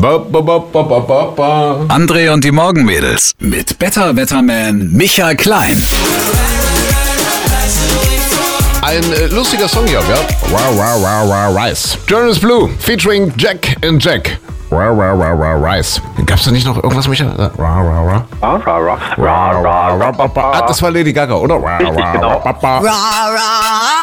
Ba, ba, ba, ba, ba, ba, ba. André und die Morgenmädels mit Better Wetterman Michael Klein. Ein äh, lustiger Song hier, ja? Wow, wow, wow, wow, Rice. Jonas Blue, featuring Jack and Jack. Wow, wow, wow, wow, Rice. Gab's da nicht noch irgendwas, wow, wow. Ra, ra, ra, ra, ra, ra, ra, ra. Ah, das war Lady Gaga, oder? Richtig, wow, genau. wow, wow, wow.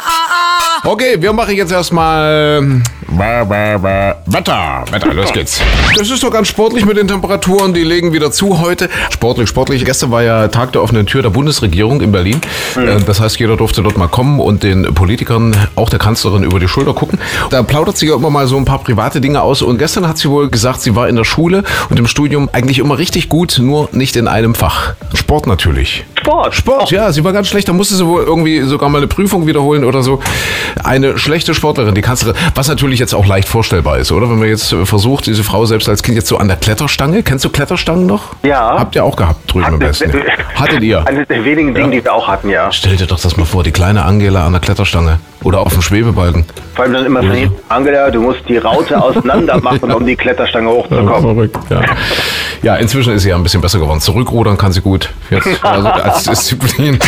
Okay, wir machen jetzt erstmal wa- Wetter. Wetter, los geht's. Das ist doch ganz sportlich mit den Temperaturen, die legen wieder zu heute. Sportlich, sportlich. Gestern war ja Tag der offenen Tür der Bundesregierung in Berlin. Äh, Das heißt, jeder durfte dort mal kommen und den Politikern, auch der Kanzlerin, über die Schulter gucken. Da plaudert sie ja immer mal so ein paar private Dinge aus. Und gestern hat sie wohl gesagt, sie war in der Schule und im Studium eigentlich immer richtig gut, nur nicht in einem Fach. Sport natürlich. Sport. Sport, ja, sie war ganz schlecht. Da musste sie wohl irgendwie sogar mal eine Prüfung wiederholen oder so. Eine schlechte Sportlerin, die Kanzlerin. Was natürlich jetzt auch leicht vorstellbar ist, oder? Wenn man jetzt äh, versucht, diese Frau selbst als Kind jetzt so an der Kletterstange. Kennst du Kletterstangen noch? Ja. Habt ihr auch gehabt drüben am besten. ja. Hattet ihr? Eines der wenigen Dinge, die wir auch hatten, ja. Stell dir doch das mal vor, die kleine Angela an der Kletterstange. Oder auf dem Schwebebalken. Vor allem dann immer von hinten, Angela, du musst die Raute auseinander machen, um die Kletterstange hochzukommen. verrückt, ja. Ja, inzwischen ist sie ja ein bisschen besser geworden. Zurückrudern kann sie gut. Jetzt also als Disziplin.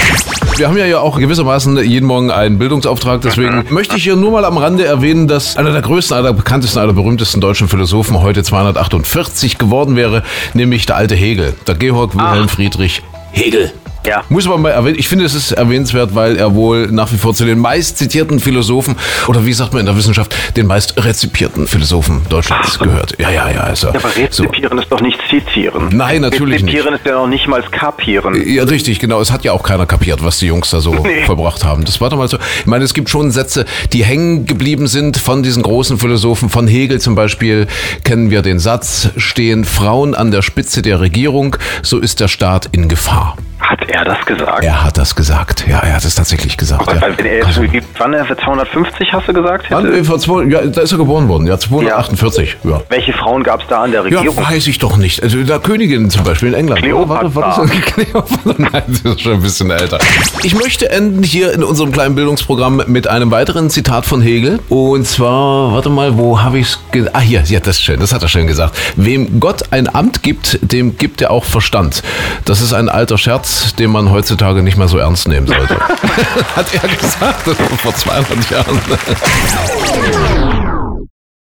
Wir haben ja, ja auch gewissermaßen jeden Morgen einen Bildungsauftrag. Deswegen möchte ich hier nur mal am Rande erwähnen, dass einer der größten, aller bekanntesten, aller berühmtesten deutschen Philosophen heute 248 geworden wäre, nämlich der alte Hegel, der Georg Wilhelm Friedrich Hegel. Ja. Muss man mal erwähnen. Ich finde, es ist erwähnenswert, weil er wohl nach wie vor zu den meist zitierten Philosophen oder wie sagt man in der Wissenschaft, den meist rezipierten Philosophen Deutschlands gehört. Ja, ja, ja. Also, Aber rezipieren ist doch nicht zitieren. Nein, natürlich nicht. Rezipieren ist ja noch nicht mal kapieren. Ja, richtig, genau. Es hat ja auch keiner kapiert, was die Jungs da so Nee. vollbracht haben. Das war damals so. Ich meine, es gibt schon Sätze, die hängen geblieben sind von diesen großen Philosophen. Von Hegel zum Beispiel kennen wir den Satz, stehen Frauen an der Spitze der Regierung, so ist der Staat in Gefahr. Hat er das gesagt? Er hat das gesagt. Ja, er hat es tatsächlich gesagt. Ja. Weil wenn er jetzt zugibt, wann er für 250, hast du gesagt? Wann, Hätte? äh, vor zwei, ja, da ist er geboren worden. Ja, 248. Ja. Welche Frauen gab es da an der Ja, Regierung? weiß ich doch nicht. Also da Königin zum Beispiel in England. Kleopatra. Warte, warte, Kleopatra. Nein, sie ist schon ein bisschen älter. Ich möchte enden hier in unserem kleinen Bildungsprogramm mit einem weiteren Zitat von Hegel. Und zwar, warte mal, wo habe ich es... Ah, hier, ja, das ist schön. Das hat er schön gesagt. Wem Gott ein Amt gibt, dem gibt er auch Verstand. Das ist ein alter Scherz, den man heutzutage nicht mehr so ernst nehmen sollte. hat er gesagt, vor 200 Jahren.